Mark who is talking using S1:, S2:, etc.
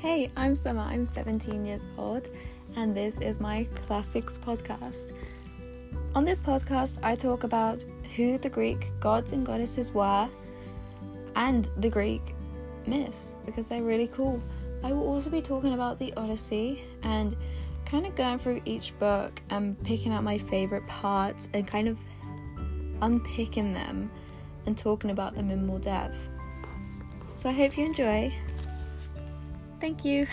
S1: Hey, I'm Summer, I'm 17 years old, and this is my Classics podcast. On this podcast, I talk about who the Greek gods and goddesses were and the Greek myths because they're really cool. I will also be talking about the Odyssey and kind of going through each book and picking out my favorite parts and kind of unpicking them and talking about them in more depth. So I hope you enjoy. Thank you.